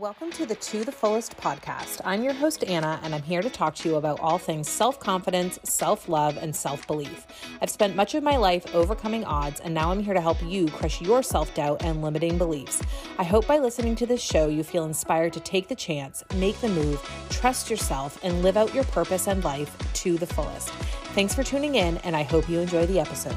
Welcome to the To the Fullest podcast. I'm your host, Anna, and I'm here to talk to you about all things self confidence, self love, and self belief. I've spent much of my life overcoming odds, and now I'm here to help you crush your self doubt and limiting beliefs. I hope by listening to this show, you feel inspired to take the chance, make the move, trust yourself, and live out your purpose and life to the fullest. Thanks for tuning in, and I hope you enjoy the episode.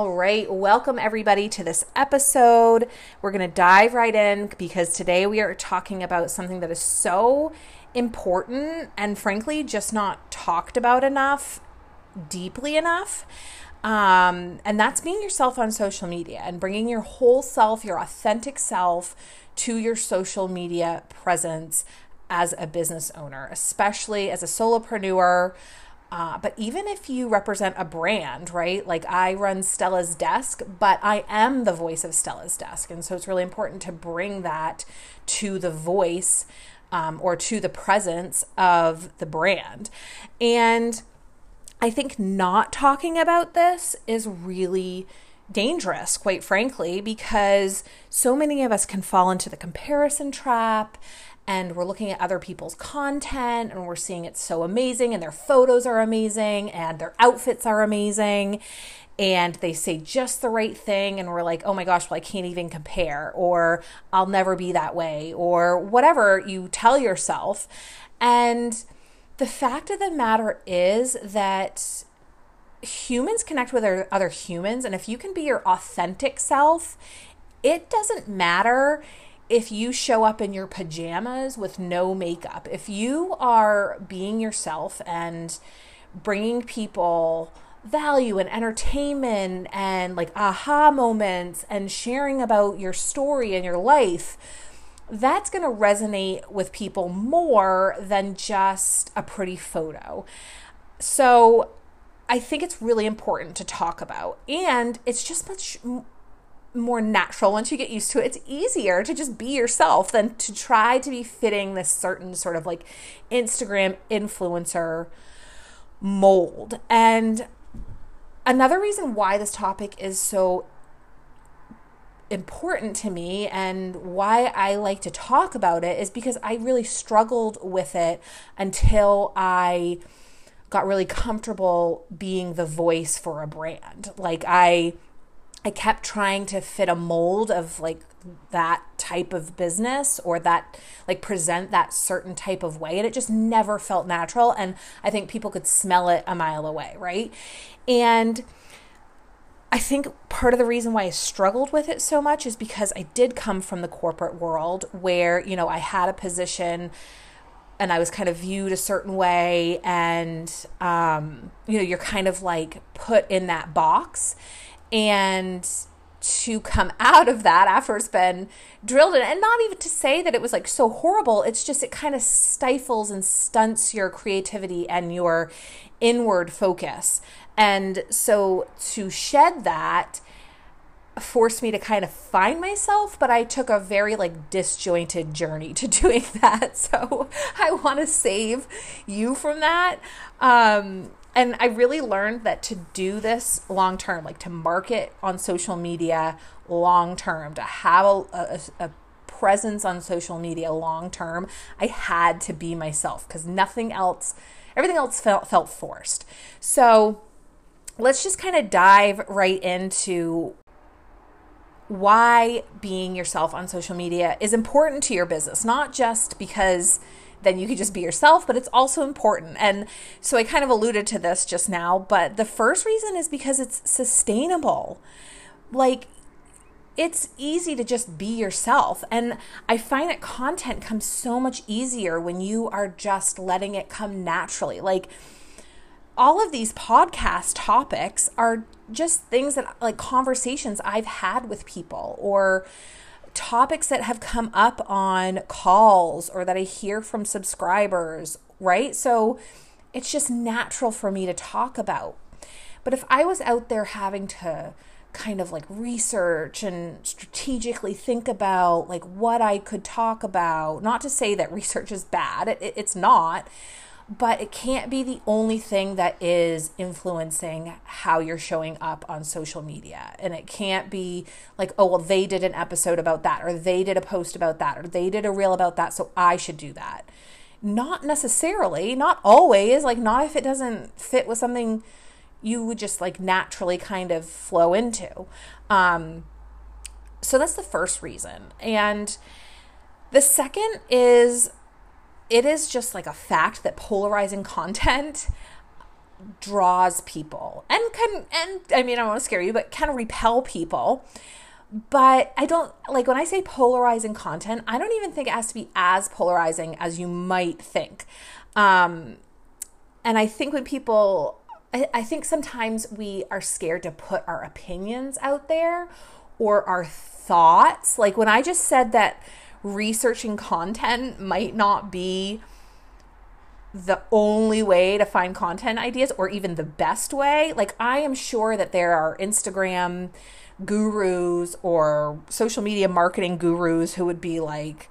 All right, welcome everybody to this episode. We're going to dive right in because today we are talking about something that is so important and frankly just not talked about enough, deeply enough. Um, and that's being yourself on social media and bringing your whole self, your authentic self, to your social media presence as a business owner, especially as a solopreneur. Uh, but even if you represent a brand, right? Like I run Stella's Desk, but I am the voice of Stella's Desk. And so it's really important to bring that to the voice um, or to the presence of the brand. And I think not talking about this is really dangerous, quite frankly, because so many of us can fall into the comparison trap and we're looking at other people's content and we're seeing it's so amazing and their photos are amazing and their outfits are amazing and they say just the right thing and we're like oh my gosh well i can't even compare or i'll never be that way or whatever you tell yourself. And the fact of the matter is that humans connect with other humans and if you can be your authentic self it doesn't matter if you show up in your pajamas with no makeup, if you are being yourself and bringing people value and entertainment and like aha moments and sharing about your story and your life, that's going to resonate with people more than just a pretty photo. So I think it's really important to talk about. And it's just much more natural once you get used to it. It's easier to just be yourself than to try to be fitting this certain sort of like Instagram influencer mold. And another reason why this topic is so important to me and why I like to talk about it is because I really struggled with it until I got really comfortable being the voice for a brand. Like I I kept trying to fit a mold of like that type of business or that like present that certain type of way and it just never felt natural and I think people could smell it a mile away, right? And I think part of the reason why I struggled with it so much is because I did come from the corporate world where, you know, I had a position and I was kind of viewed a certain way and um, you know, you're kind of like put in that box. And to come out of that after it's been drilled in and not even to say that it was like so horrible it's just it kind of stifles and stunts your creativity and your inward focus. And so to shed that forced me to kind of find myself but i took a very like disjointed journey to doing that so i want to save you from that um and I really learned that to do this long term, like to market on social media long term, to have a, a, a presence on social media long term, I had to be myself because nothing else, everything else felt felt forced. So let's just kind of dive right into why being yourself on social media is important to your business, not just because then you could just be yourself, but it's also important. And so I kind of alluded to this just now, but the first reason is because it's sustainable. Like, it's easy to just be yourself. And I find that content comes so much easier when you are just letting it come naturally. Like, all of these podcast topics are just things that, like, conversations I've had with people or topics that have come up on calls or that I hear from subscribers, right? So it's just natural for me to talk about. But if I was out there having to kind of like research and strategically think about like what I could talk about, not to say that research is bad, it, it's not, but it can't be the only thing that is influencing how you're showing up on social media. And it can't be like, oh, well, they did an episode about that, or they did a post about that, or they did a reel about that, so I should do that. Not necessarily, not always, like, not if it doesn't fit with something you would just like naturally kind of flow into. Um, so that's the first reason. And the second is it is just like a fact that polarizing content draws people and can and I mean I don't want to scare you but can repel people. But I don't like when I say polarizing content I don't even think it has to be as polarizing as you might think. Um and I think when people I, I think sometimes we are scared to put our opinions out there or our thoughts. Like when I just said that researching content might not be the only way to find content ideas or even the best way. Like, I am sure that there are Instagram gurus or social media marketing gurus who would be like,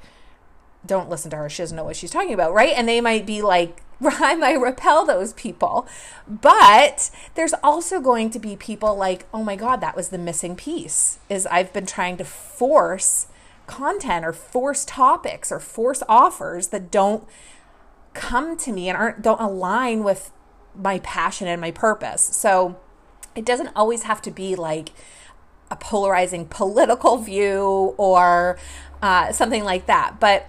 don't listen to her. She doesn't know what she's talking about, right? And they might be like, I might repel those people. But there's also going to be people like, oh my God, that was the missing piece. Is I've been trying to force content or force topics or force offers that don't come to me and aren't don't align with my passion and my purpose. So it doesn't always have to be like a polarizing political view or uh, something like that, but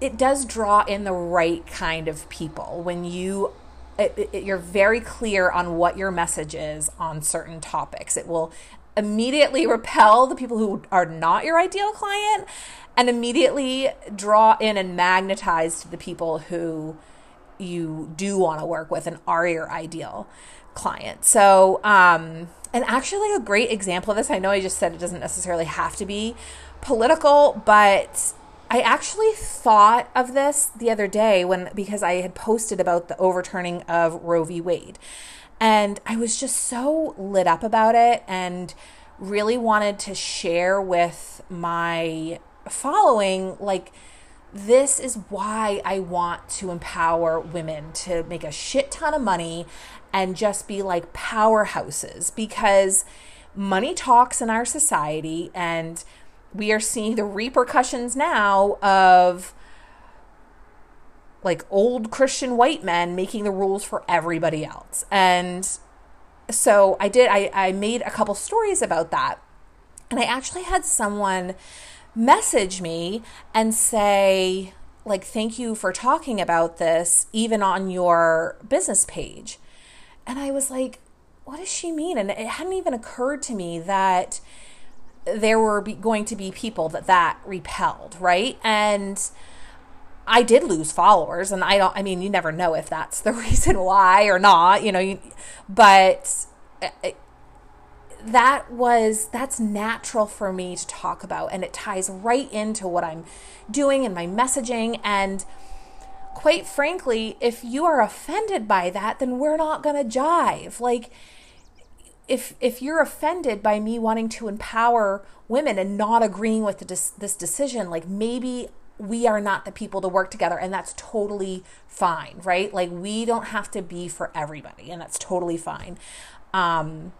it does draw in the right kind of people when you it, it, you're very clear on what your message is on certain topics. It will immediately repel the people who are not your ideal client and immediately draw in and magnetize to the people who you do want to work with and are your ideal client. So, um, and actually, a great example of this, I know I just said it doesn't necessarily have to be political, but I actually thought of this the other day when because I had posted about the overturning of Roe v. Wade. And I was just so lit up about it and really wanted to share with my following like this is why I want to empower women to make a shit ton of money and just be like powerhouses because money talks in our society and we are seeing the repercussions now of like old Christian white men making the rules for everybody else. And so I did, I, I made a couple stories about that. And I actually had someone message me and say, like, thank you for talking about this, even on your business page. And I was like, what does she mean? And it hadn't even occurred to me that there were going to be people that that repelled, right? And I did lose followers, and I don't. I mean, you never know if that's the reason why or not, you know. You, but it, that was that's natural for me to talk about, and it ties right into what I'm doing and my messaging. And quite frankly, if you are offended by that, then we're not gonna jive. Like if if you're offended by me wanting to empower women and not agreeing with this, this decision, like maybe we are not the people to work together and that's totally fine right? Like we don't have to be for everybody and that's totally fine. Um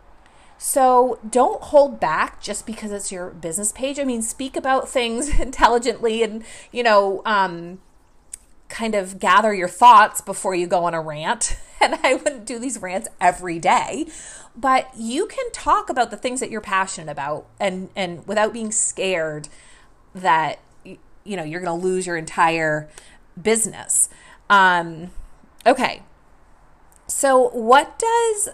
so don't hold back just because it's your business page. I mean speak about things intelligently and you know um kind of gather your thoughts before you go on a rant. And i wouldn't do these rants every day. But you can talk about the things that you're passionate about and and without being scared that you know you're going to lose your entire business. Um, okay. So what does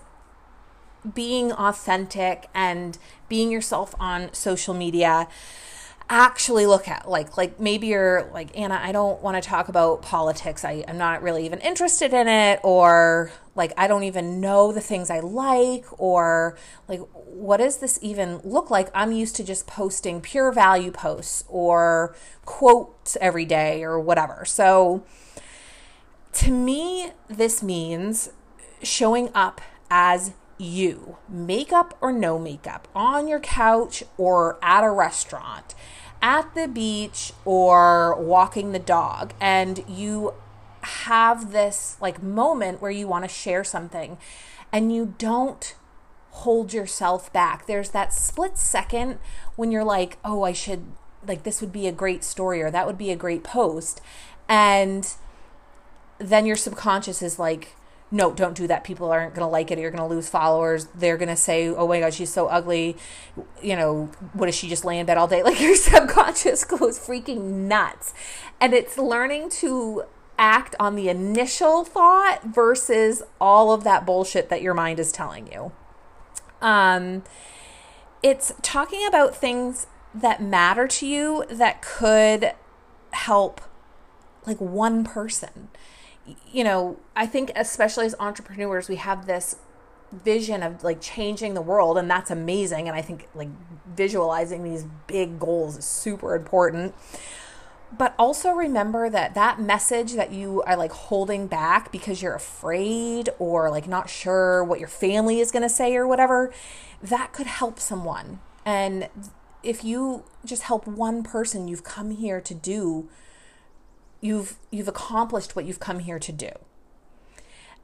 being authentic and being yourself on social media actually look at like like maybe you're like anna i don't want to talk about politics. I, i'm not really even interested in it or like i don't even know the things i like or like what does this even look like? I'm used to just posting pure value posts or quotes every day or whatever. So to me this means showing up as you, makeup or no makeup, on your couch or at a restaurant, at the beach or walking the dog, and you have this like moment where you want to share something and you don't hold yourself back. There's that split second when you're like, "Oh, I should like this would be a great story or that would be a great post." And then your subconscious is like, no, don't do that. People aren't going to like it. You're going to lose followers. They're going to say, oh my God, she's so ugly. You know, what does she just lay in bed all day? Like your subconscious goes freaking nuts. And it's learning to act on the initial thought versus all of that bullshit that your mind is telling you. Um, it's talking about things that matter to you that could help like one person you know, I think especially as entrepreneurs, we have this vision of like changing the world and that's amazing and I think like visualizing these big goals is super important. But also remember that that message that you are like holding back because you're afraid or like not sure what your family is going to say or whatever, that could help someone. And if you just help one person you've come here to do you've you've accomplished what you've come here to do.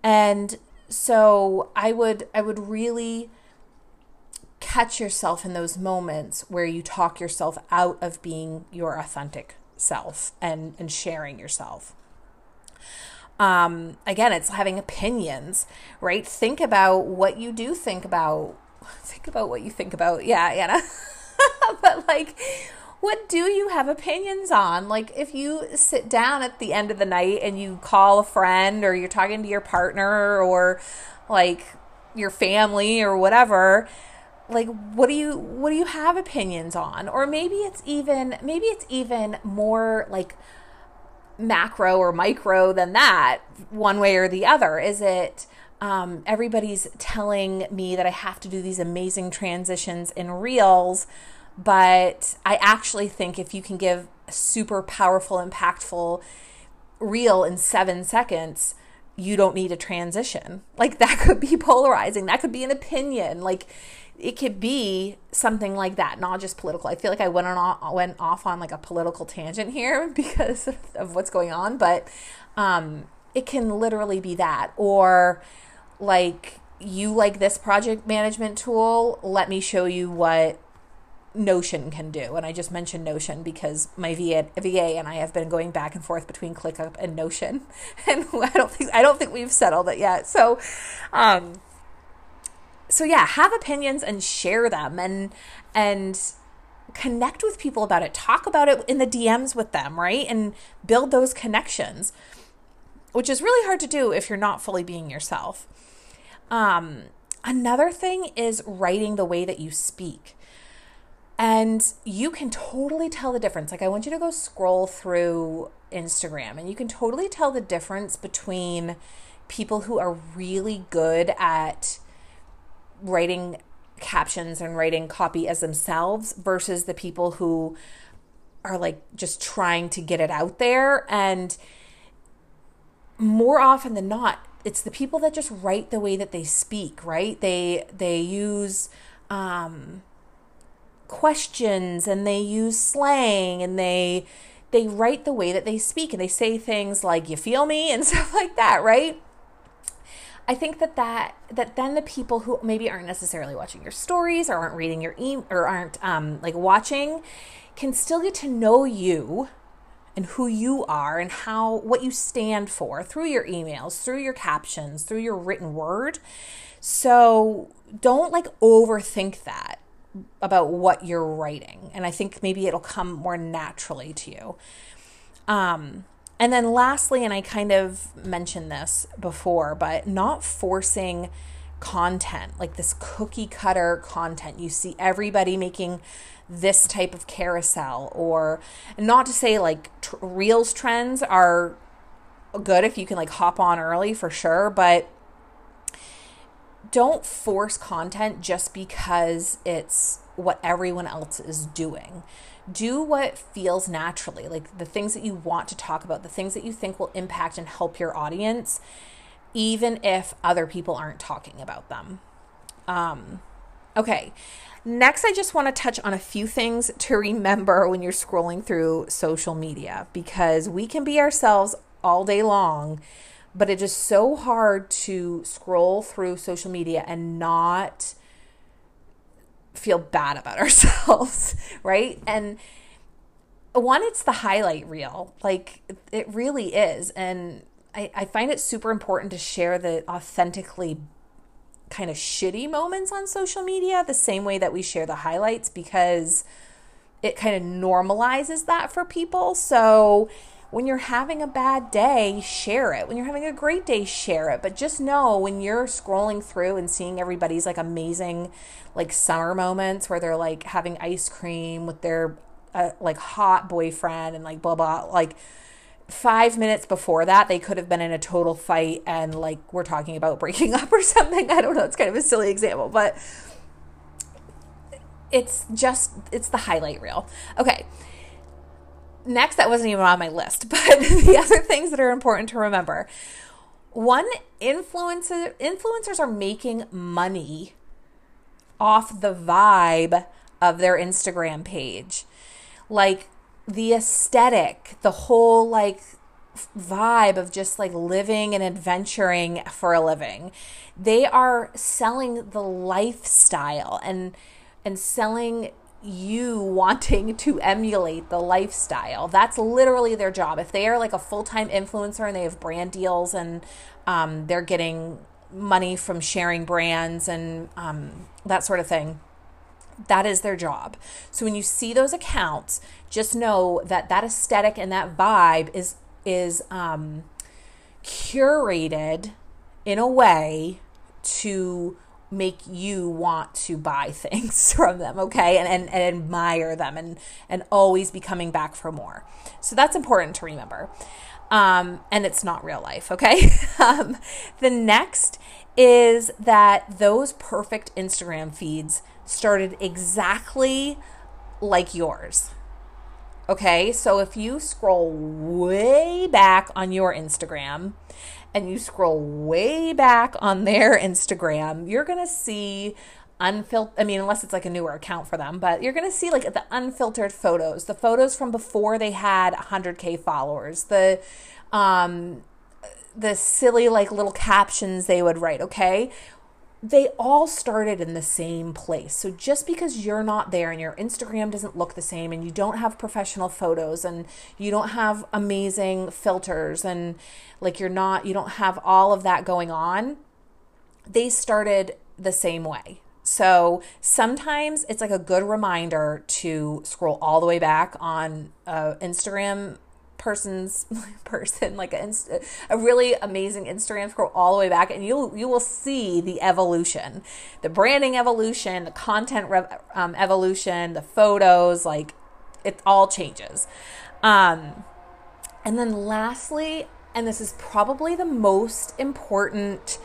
And so I would I would really catch yourself in those moments where you talk yourself out of being your authentic self and and sharing yourself. Um, again, it's having opinions, right? Think about what you do think about. Think about what you think about. Yeah, Anna. but like what do you have opinions on? Like, if you sit down at the end of the night and you call a friend or you're talking to your partner or like your family or whatever, like what do you what do you have opinions on or maybe it's even maybe it's even more like macro or micro than that one way or the other is it um, everybody's telling me that i have to do these amazing transitions in reels but I actually think if you can give a super powerful, impactful reel in seven seconds, you don't need a transition. Like that could be polarizing. That could be an opinion. Like it could be something like that, not just political. I feel like I went on went off on like a political tangent here because of what's going on, but um, it can literally be that or like you like this project management tool. Let me show you what Notion can do. And I just mentioned Notion because my VA, VA and I have been going back and forth between ClickUp and Notion, and I don't think I don't think we've settled it yet. So, um, so yeah, have opinions and share them, and and connect with people about it. Talk about it in the DMs with them, right? And build those connections, which is really hard to do if you're not fully being yourself. Um, another thing is writing the way that you speak. And you can totally tell the difference. Like, I want you to go scroll through Instagram and you can totally tell the difference between people who are really good at writing captions and writing copy as themselves versus the people who are like just trying to get it out there. And more often than not, it's the people that just write the way that they speak, right? They they use um questions and they use slang and they they write the way that they speak and they say things like you feel me? and stuff like that right? I think that that that then the people who maybe aren't necessarily watching your stories or aren't reading your e or aren't um, like watching can still get to know you and who you are and how what you stand for through your emails through your captions through your written word. So don't like overthink that about what you're writing. And I think maybe it'll come more naturally to you. Um, and then lastly, and I kind of mentioned this before, but not forcing content, like this cookie cutter content. You see everybody making this type of carousel, or not to say like t- Reels trends are good if you can like hop on early for sure, but don't force content just because it's what everyone else is doing. Do what feels naturally, like the things that you want to talk about, the things that you think will impact and help your audience, even if other people aren't talking about them. Um, okay. Next, I just want to touch on a few things to remember when you're scrolling through social media because we can be ourselves all day long, but it is so hard to scroll through social media and not feel bad about ourselves, right? And one, it's the highlight reel. Like it really is. And I, I find it super important to share the authentically kind of shitty moments on social media the same way that we share the highlights because it kind of normalizes that for people. So when you're having a bad day, share it. When you're having a great day, share it. But just know when you're scrolling through and seeing everybody's like amazing like summer moments where they're like having ice cream with their uh, like hot boyfriend and like blah blah like five minutes before that they could have been in a total fight and like we're talking about breaking up or something i don't know it's kind of a silly example but it's just it's the highlight reel okay next that wasn't even on my list but the other things that are important to remember one influencer influencers are making money off the vibe of their instagram page like the aesthetic, the whole like vibe of just like living and adventuring for a living. They are selling the lifestyle and and selling you wanting to emulate the lifestyle. That's literally their job. If they are like a full time influencer and they have brand deals and um, they're getting money from sharing brands and um, that sort of thing, that is their job. So when you see those accounts, just know that that aesthetic and that vibe is is um, curated in a way to make you want to buy things from them okay? And, and, and admire them and and always be coming back for more. So that's important to remember. Um, and it's not real life okay? Um, the next is that those perfect instagram feeds started exactly like yours. Okay, so if you scroll way back on your Instagram and you scroll way back on their Instagram, you're gonna see unfiltered i mean unless it's like a newer account for them but you're going to see like the unfiltered photos the photos from before they had 100k followers the um the silly like little captions they would write okay they all started in the same place. So just because you're not there and your Instagram doesn't look the same and you don't have professional photos and you don't have amazing filters and like you're not you don't have all of that going on, they started the same way. So sometimes it's like a good reminder to scroll all the way back on uh, Instagram person's person like a, a really amazing instagram scroll all the way back and you you will see the evolution. The branding evolution the content rev, um, evolution the photos like it all changes. Um, and then lastly and this is probably the most important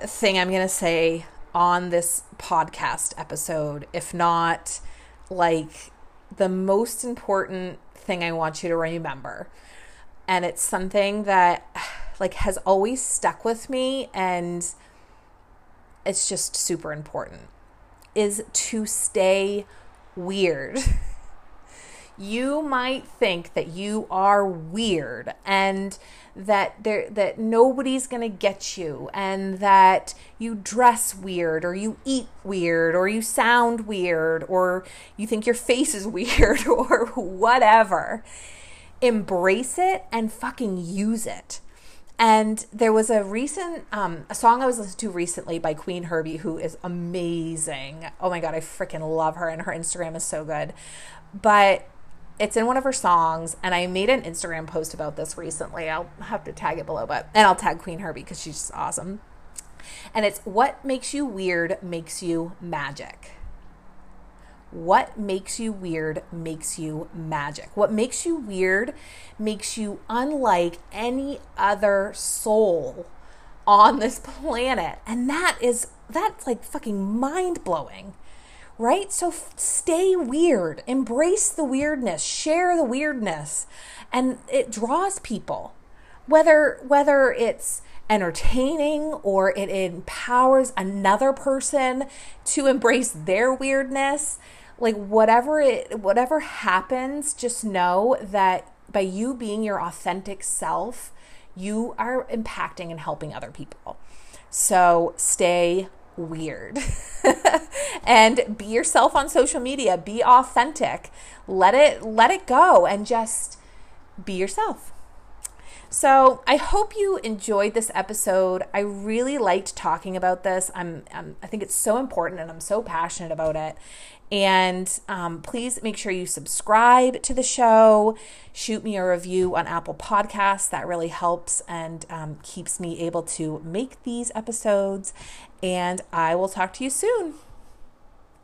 thing i'm going to say on this podcast episode if not like the most important thing I want you to remember. And it's something that like has always stuck with me and it's just super important is to stay weird. you might think that you are weird and that there that nobody's going to get you and that you dress weird or you eat weird or you sound weird or you think your face is weird or whatever embrace it and fucking use it and there was a recent um, a song I was listening to recently by Qveen Herby, who is amazing. Oh my god, I freaking love her, and her Instagram is so good. But it's in one of her songs and i made an instagram post about this recently i'll have to tag it below but and i'll tag Qveen Herby because she's just awesome and it's what makes you weird makes you magic what makes you weird makes you magic. What makes you weird makes you unlike any other soul on this planet. And that is, that's like fucking mind blowing right? So f- stay weird, embrace the weirdness, share the weirdness, and it draws people. Whether whether it's entertaining or it empowers another person to embrace their weirdness, like whatever it whatever happens, just know that by you being your authentic self, you are impacting and helping other people. So stay weird and be yourself on social media be authentic let it let it go and just be yourself so I hope you enjoyed this episode. I really liked talking about this. I'm, I'm i think it's so important, and I'm so passionate about it. And um, please make sure you subscribe to the show. Shoot me a review on Apple Podcasts. That really helps and um, keeps me able to make these episodes. And I will talk to you soon.